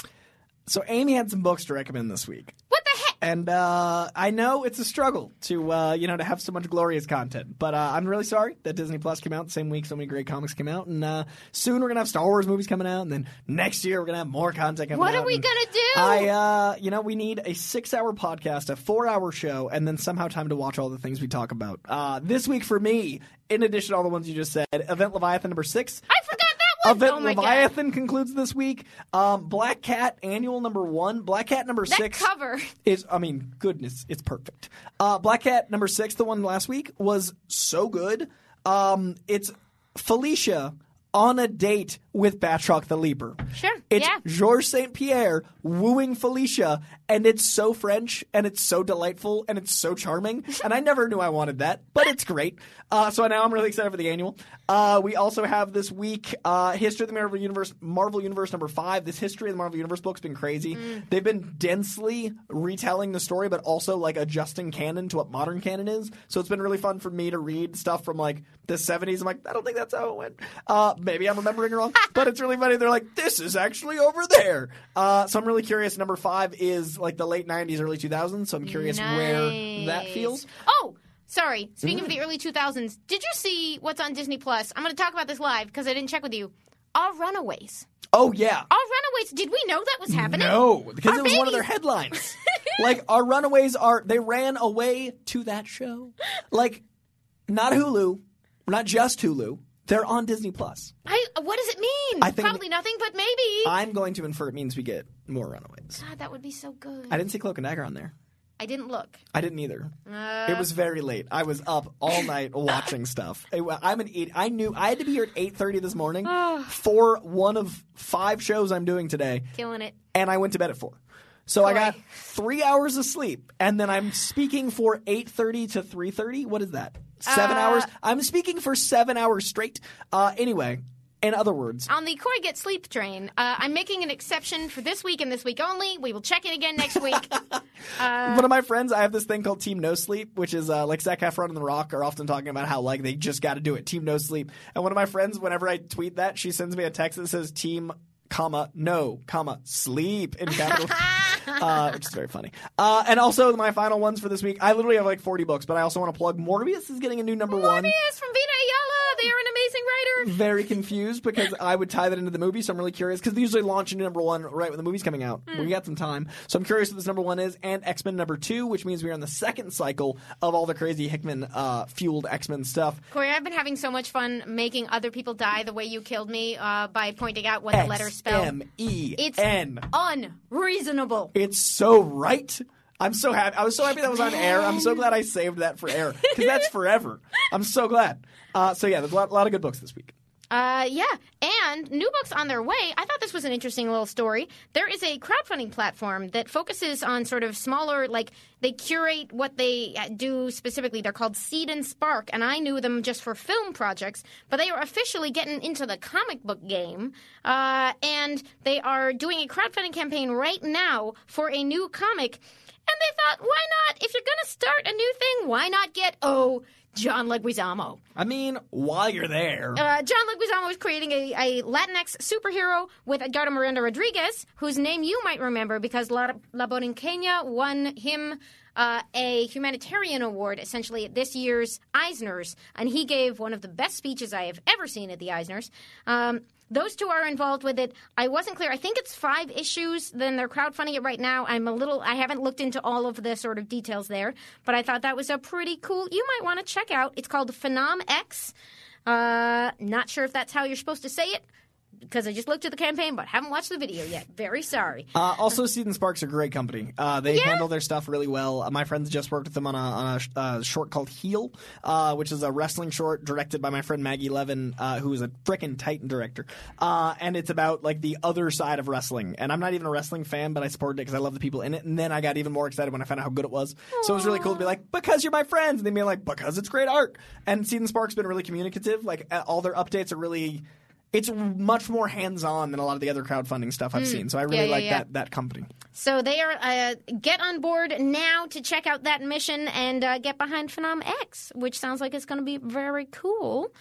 So Amy had some books to recommend this week. What the heck? And uh, I know it's a struggle to uh, you know to have so much glorious content, but uh, I'm really sorry that Disney Plus came out the same week so many great comics came out, and uh, soon we're gonna have Star Wars movies coming out, and then next year we're gonna have more content coming What out. are we gonna do? I uh, you know we need a six-hour podcast, a four-hour show, and then somehow time to watch all the things we talk about. Uh, this week for me, in addition to all the ones you just said, Event Leviathan number six. I forgot one. Event oh my god. Leviathan concludes this week. Um, Black Cat Annual number one. Black Cat number That six cover. is. I mean, goodness, it's perfect. Uh, Black Cat number six, the one last week, was so good. Um, it's Felicia on a date with Batroc the Leaper. Sure, It's yeah. Georges St. Pierre wooing Felicia, and it's so French and it's so delightful and it's so charming. [LAUGHS] And I never knew I wanted that, but it's great. Uh, so now I'm really excited for the annual. Uh, we also have this week uh, History of the Marvel Universe, Marvel Universe number five. This History of the Marvel Universe book's been crazy. They've been densely retelling the story, but also like adjusting canon to what modern canon is. So it's been really fun for me to read stuff from like the 70s. I'm like, I don't think that's how it went. Uh, maybe I'm remembering wrong, but it's really funny. They're like, this is actually over there. Uh, so I'm really curious. Number five is like the late 90s, early 2000s. So I'm curious where that feels. Oh, sorry. Speaking of the early 2000s, did you see what's on Disney Plus? I'm going to talk about this live because I didn't check with you. All Runaways. Oh, yeah. All Runaways. Did we know that was happening? No, because Our it was one of their headlines. [LAUGHS] like our runaways are they ran away to that show. Like not Hulu, not just Hulu. They're on Disney Plus. I, what does it mean? I think- Probably nothing, but maybe. I'm going to infer it means we get more runaways. God, that would be so good. I didn't see Cloak and Dagger on there. I didn't look. I didn't either. Uh. it was very late. I was up all [LAUGHS] night watching stuff. I- I'm an idiot. I knew I had to be here at 8:30 this morning [SIGHS] for one of five shows I'm doing today. Killing it. and I went to bed at four. So I got three hours of sleep, and then I'm speaking for eight thirty to three thirty. What is that? Seven Uh, hours. I'm speaking for seven hours straight. Uh, anyway, in other words, On the Corey Get Sleep train, uh, I'm making an exception for this week and this week only. We will check it again next week. [LAUGHS] one of my friends, I have this thing called Team No Sleep, which is uh, like Zac Efron and The Rock are often talking about how like they just got to do it. Team No Sleep. And one of my friends, whenever I tweet that, she sends me a text that says Team comma no comma sleep in capital [LAUGHS] [LAUGHS] uh, which is very funny. Uh, and also my final ones for this week. I literally have like 40 books but i also want to plug morbius is getting a new number one. Morbius from Vita. They are an amazing writer. very confused because I would tie that into the movie, so I'm really curious because they usually launch into number one right when the movie's coming out. We got some time, so I'm curious what this number one is, and X Men number two, which means we are in the second cycle of all the crazy Hickman uh, fueled X Men stuff. Corey, I've been having so much fun making other people die the way you killed me uh, by pointing out what the letters spell. M E It's N. unreasonable. It's so right. I'm so happy. I was so happy that was on air. I'm so glad I saved that for air because that's [LAUGHS] forever. I'm so glad. Uh, so yeah, there's a lot, lot of good books this week. Uh, yeah, and new books on their way. I thought this was an interesting little story. There is a crowdfunding platform that focuses on sort of smaller, like they curate what they uh, do specifically. They're called Seed and Spark, and I knew them just for film projects, but they are officially getting into the comic book game, uh, and they are doing a crowdfunding campaign right now for a new comic. And they thought, why not? If you're going to start a new thing, why not get oh John Leguizamo? I mean, while you're there, Uh, John Leguizamo is creating a, a Latinx superhero with Edgardo Miranda Rodriguez, whose name you might remember because La, La Borinqueña won him uh, a humanitarian award, essentially at this year's Eisners, and he gave one of the best speeches I have ever seen at the Eisners. Um, those two are involved with it. I wasn't clear. I think it's five issues. Then they're crowdfunding it right now. I'm a little. I haven't looked into all of the sort of details there, but I thought that was a pretty cool. You might want to check out. It's called Phenom X. Uh, not sure if that's how you're supposed to say it because I just looked at the campaign, but haven't watched the video yet. Very sorry. Uh, also, Seed and Sparks are a great company. Uh, they Yeah. handle their stuff really well. Uh, my friends just worked with them on a, on a uh, short called Heel, uh, which is a wrestling short directed by my friend Maggie Levin, uh, who is a freaking Titan director. Uh, and it's about like the other side of wrestling. And I'm not even a wrestling fan, but I supported it because I love the people in it. And then I got even more excited when I found out how good it was. So it was really cool to be like, because you're my friends, and then be like, because it's great art. And Seed and Sparks been really communicative. Like all their updates are really. It's much more hands-on than a lot of the other crowdfunding stuff I've seen, so I really Mm. yeah, like yeah. that that company. So they are uh, get on board now to check out that mission and uh, get behind Phenom X, which sounds like it's going to be very cool.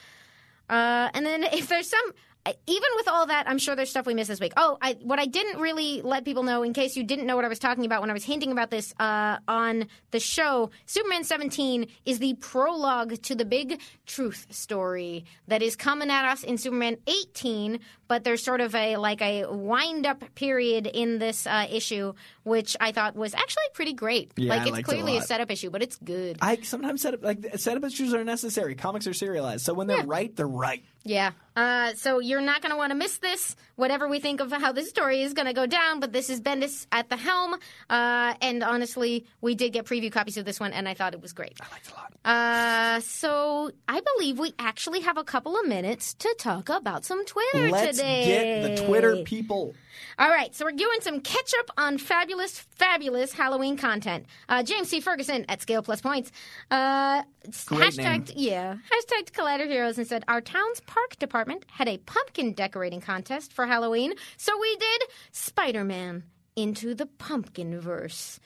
Uh, and then if there's some, even with all that, I'm sure there's stuff we missed this week. Oh, I, what I didn't really let people know, in case you didn't know what I was talking about when I was hinting about this uh, on the show, Superman 17 is the prologue to the big truth story that is coming at us in Superman 18. But there's sort of a like a wind up period in this uh, issue, which I thought was actually pretty great. Yeah, like it's liked it a clearly a, setup issue, but it's good. I sometimes set up like setup issues are necessary. Comics are serialized, so when they're Yeah. right, they're right. Yeah. Uh, so you're not going to want to miss this, whatever we think of how this story is going to go down. But this is Bendis at the helm. Uh, and honestly, we did get preview copies of this one, and I thought it was great. I liked it a lot. Uh, so I believe we actually have a couple of minutes to talk about some Twitter Let's today. get the Twitter people. All right, so we're doing some catch up on fabulous, fabulous Halloween content. Uh, James C. Ferguson at Scale Plus Points. Uh, Great hashtagged, yeah, hashtagged Collider Heroes and said, Our town's park department had a pumpkin decorating contest for Halloween, so we did Spider Man into the pumpkin verse.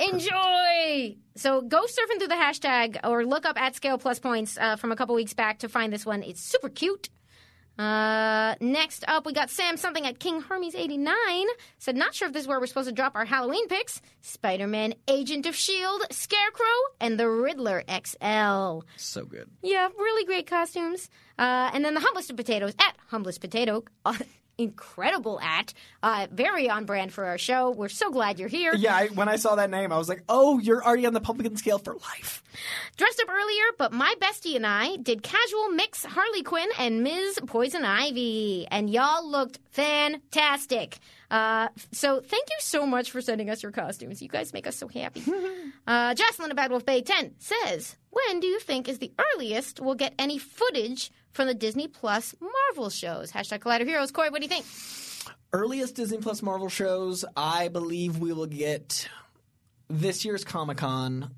Enjoy! So go surfing through the hashtag or look up at Scale Plus Points uh, from a couple weeks back to find this one. It's super cute. Uh, next up, we got Sam something at King Hermes 89. Said, not sure if this is where we're supposed to drop our Halloween picks. Spider Man, Agent of S.H.I.E.L.D., Scarecrow, and the Riddler XL. So good. Yeah, really great costumes. Uh, and then the humblest of potatoes at humblest potato. [LAUGHS] Incredible at. Uh, very on brand for our show. We're so glad you're here. Yeah, I, when I saw that name, I was like, oh, you're already on the pumpkin scale for life. Dressed up earlier, but my bestie and I did casual mix Harley Quinn and Ms. Poison Ivy, and y'all looked fantastic. Uh, so thank you so much for sending us your costumes. You guys make us so happy. [LAUGHS] uh, Jocelyn of Bad Wolf Bay 10 says, when do you think is the earliest we'll get any footage from the Disney Plus Marvel shows? Hashtag Collider Heroes. Corey, what do you think? Earliest Disney Plus Marvel shows, I believe we will get this year's Comic Con.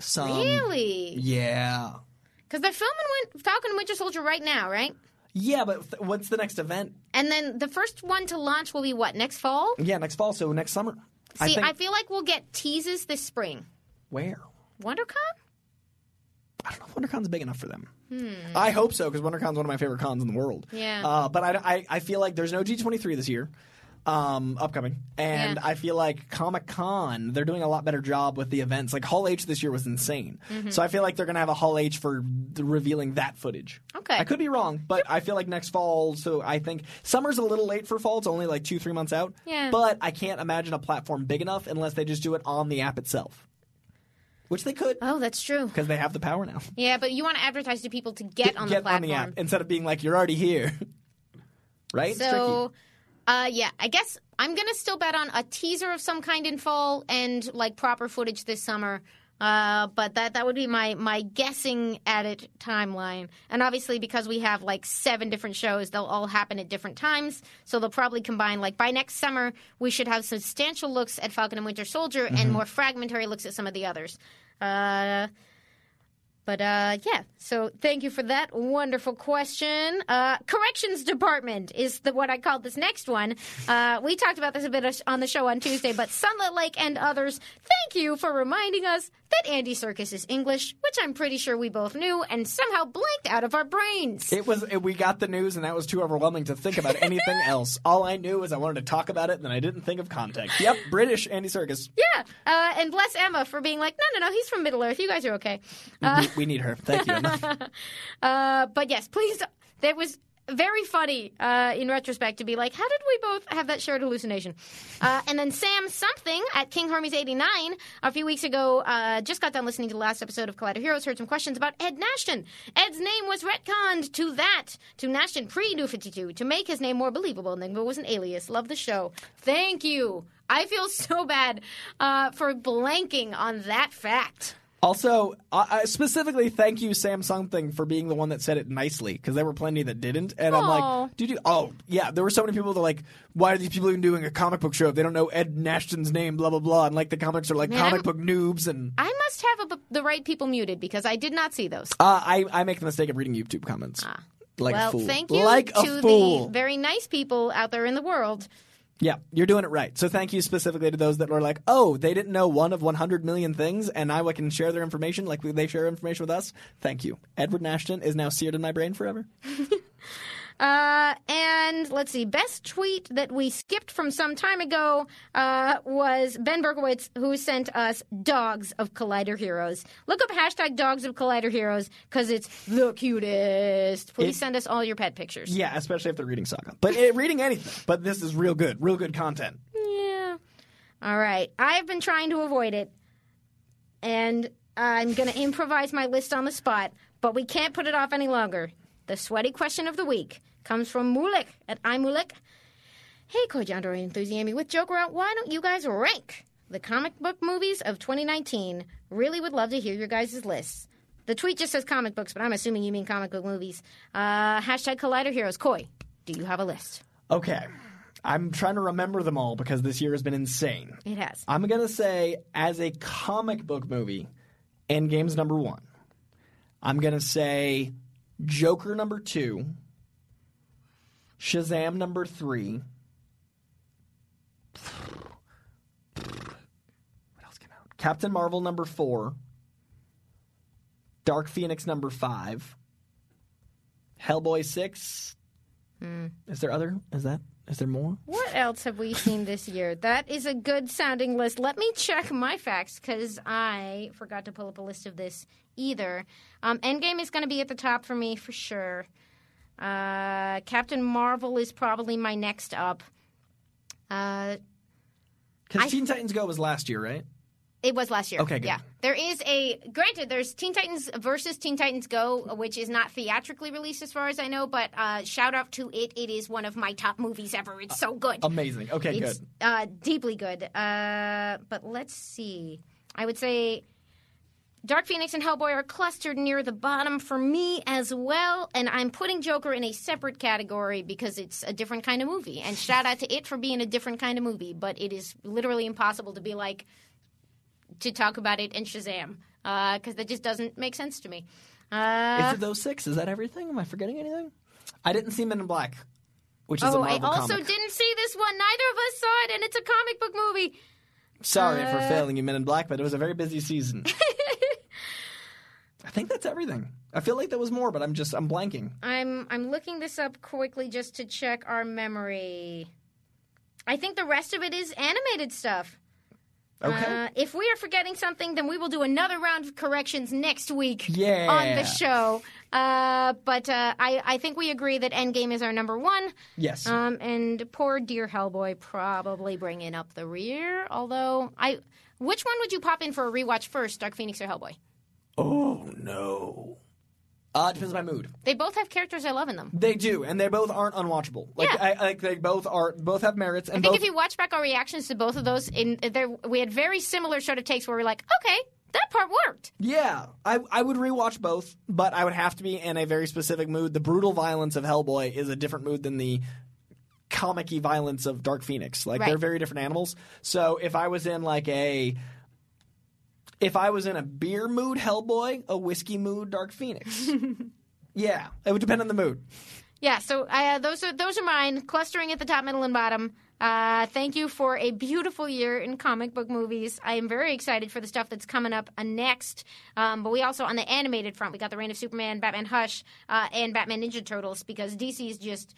Some, really? Yeah. Because they're filming Falcon and Winter Soldier right now, right? Yeah, but th- what's the next event? And then the first one to launch will be what, next fall? Yeah, next fall, so next summer. See, I think, I feel like we'll get teases this spring. where? WonderCon? I don't know if WonderCon's big enough for them. I hope so because WonderCon's one of my favorite cons in the world. Hmm. Yeah. Uh, but I, I, I feel like there's no D23 this year, um, upcoming, and Yeah. I feel like Comic Con they're doing a lot better job with the events. Like Hall H this year was insane, Mm-hmm. so I feel like they're gonna have a Hall H for the revealing that footage. Okay. I could be wrong, but I feel like next fall. So I think summer's a little late for fall. It's only like two three months out. Yeah. But I can't imagine a platform big enough unless they just do it on the app itself, which they could Oh, that's true. because they have the power now. Yeah, but you want to advertise to people to get on the get platform. on the app instead of being like you're already here. [LAUGHS] right? So, uh, yeah, I guess I'm gonna still bet on a teaser of some kind in fall and like proper footage this summer. Uh, but that that would be my my guessing at it timeline. And obviously, because we have like seven different shows, they'll all happen at different times. So they'll probably combine. Like by next summer, we should have substantial looks at Falcon and Winter Soldier Mm-hmm. and more fragmentary looks at some of the others. Uh, but uh, yeah, so thank you for that wonderful question. Uh, corrections department is the what I called this next one. Uh, we talked about this a bit on the show on Tuesday, but Sunlit Lake and others, thank you for reminding us that Andy Serkis is English, which I'm pretty sure we both knew and somehow blanked out of our brains. It was it, we got the news and that was too overwhelming to think about anything [LAUGHS] else. All I knew was I wanted to talk about it and then I didn't think of context. Yep, British Andy Serkis. yeah, uh, and bless Emma for being like, no, no, no, he's from Middle Earth. You guys are okay. we, we need her. Thank you. Emma. [LAUGHS] Uh, but yes, please. don't- was very funny uh, in retrospect to be like, how did we both have that shared hallucination? Uh, and then Sam something at King Hermes eighty nine a few weeks ago uh, just got done listening to the last episode of Collider Heroes. Heard some questions about Ed Nashton. Ed's name was retconned to that to Nashton pre New Fifty Two to make his name more believable. And was an alias. Love the show. Thank you. I feel so bad uh, for blanking on that fact. Also, uh, uh, specifically, thank you, Sam Something, for being the one that said it nicely because there were plenty that didn't. And I'm Aw. like, dude, you, oh, yeah, there were so many people that are like, why are these people even doing a comic book show if they don't know Ed Nashton's name, blah, blah, blah. And like the comics are like Man, comic I'm- book noobs. And I must have a, the right people muted because I did not see those. uh, I, I make the mistake of reading YouTube comments. Like Ah. well, a fool. thank you like to a fool. the very nice people out there in the world. Yeah, you're doing it right. So thank you specifically to those that were like, oh, they didn't know one of 100 million things, and now I can share their information like they share information with us. Thank you. Edward Nashton is now seared in my brain forever. [LAUGHS] Uh, and let's see, best tweet that we skipped from some time ago uh, was Ben Berkowitz, who sent us Dogs of Collider Heroes. Look up hashtag Dogs of Collider Heroes because it's the cutest. Please It- send us all your pet pictures. Yeah, especially if they're reading Saga. But eh, reading anything. But this is real good. Real good content. Yeah. All right. I've been trying to avoid it, and I'm going to improvise my list on the spot, but we can't put it off any longer. The sweaty question of the week comes from Mulek at iMulik. Hey, CoyJandreau and Enthusiamy, with Joker out, why don't you guys rank the comic book movies of 2019? Really would love to hear your guys' lists. The tweet just says comic books, but I'm assuming you mean comic book movies. Uh, hashtag Collider Heroes. Coy, do you have a list? Okay. I'm trying to remember them all because this year has been insane. It has. I'm going to say, as a comic book movie, Endgame's number one. I'm going to say Joker number two, Shazam number three. What else came out? Captain Marvel number four, Dark Phoenix number five, Hellboy six. Is there other? Is that? Is there more? What else have we seen this year? That is a good sounding list. Let me check my facts because I forgot to pull up a list of this either. Um, Endgame is going to be at the top for me for sure. Uh, Captain Marvel is probably my next up. Uh, Because I- Teen Titans Go was last year, right? it was last year. Okay, good. Yeah. There is a granted. There's Teen Titans versus Teen Titans Go, which is not theatrically released as far as I know. But uh, shout out to it. It is one of my top movies ever. It's so good. Amazing. Okay, It's good. uh, deeply good. Uh, but let's see. I would say Dark Phoenix and Hellboy are clustered near the bottom for me as well. And I'm putting Joker in a separate category because it's a different kind of movie. And shout out to it for being a different kind of movie. But it is literally impossible to be like, to talk about it in Shazam. Because that just doesn't make sense to me. Uh, Is it those six? Is that everything? Am I forgetting anything? I didn't see Men in Black, which is a oh, I also comic. didn't see this one. Neither of us saw it, and it's a comic book movie. Sorry for Uh, failing you, Men in Black, but it was a very busy season. [LAUGHS] I think that's everything. I feel like there was more, but I'm just I'm blanking. I'm I'm looking this up quickly just to check our memory. I think the rest of it is animated stuff. Okay. Uh, if we are forgetting something, then we will do another round of corrections next week Yeah. on the show. Uh, but uh, I, I think we agree that Endgame is our number one. yes. Um, and poor dear Hellboy probably bringing up the rear. Although I, which one would you pop in for a rewatch first, Dark Phoenix or Hellboy? Oh no. Uh, it depends on my mood. They both have characters I love in them. They do, and they both aren't unwatchable. Like Yeah. I like they both are both have merits and I think both if you watch back our reactions to both of those, in there we had very similar sort of takes where we're like, okay, that part worked. Yeah, I I would rewatch both, but I would have to be in a very specific mood. The brutal violence of Hellboy is a different mood than the comic-y violence of Dark Phoenix. Like Right. they're very different animals. So if I was in like a if I was in a beer mood Hellboy, a whiskey mood Dark Phoenix. [LAUGHS] yeah, it would depend on the mood. Yeah, so uh, those are those are mine, clustering at the top, middle, and bottom. Uh, thank you for a beautiful year in comic book movies. I am very excited for the stuff that's coming up uh, next. Um, but we also, on the animated front, we got the Reign of Superman, Batman Hush, uh, and Batman Ninja Turtles because DC is just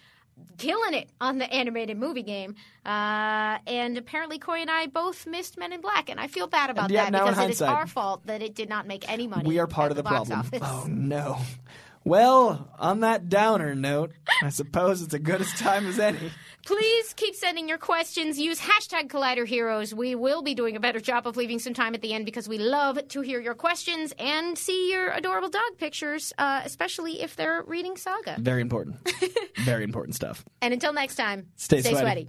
killing it on the animated movie game. Uh, and apparently, Corey and I both missed Men in Black, and I feel bad about Yeah, that because it is our fault that it did not make any money. We are part of the, box problem. office. Oh no. Well, on that downer note, I suppose it's as good as time as any. Please keep sending your questions. Use hashtag Collider Heroes. We will be doing a better job of leaving some time at the end because we love to hear your questions and see your adorable dog pictures, uh, especially if they're reading Saga. Very important. [LAUGHS] Very important stuff. And until next time, Stay stay sweaty. sweaty.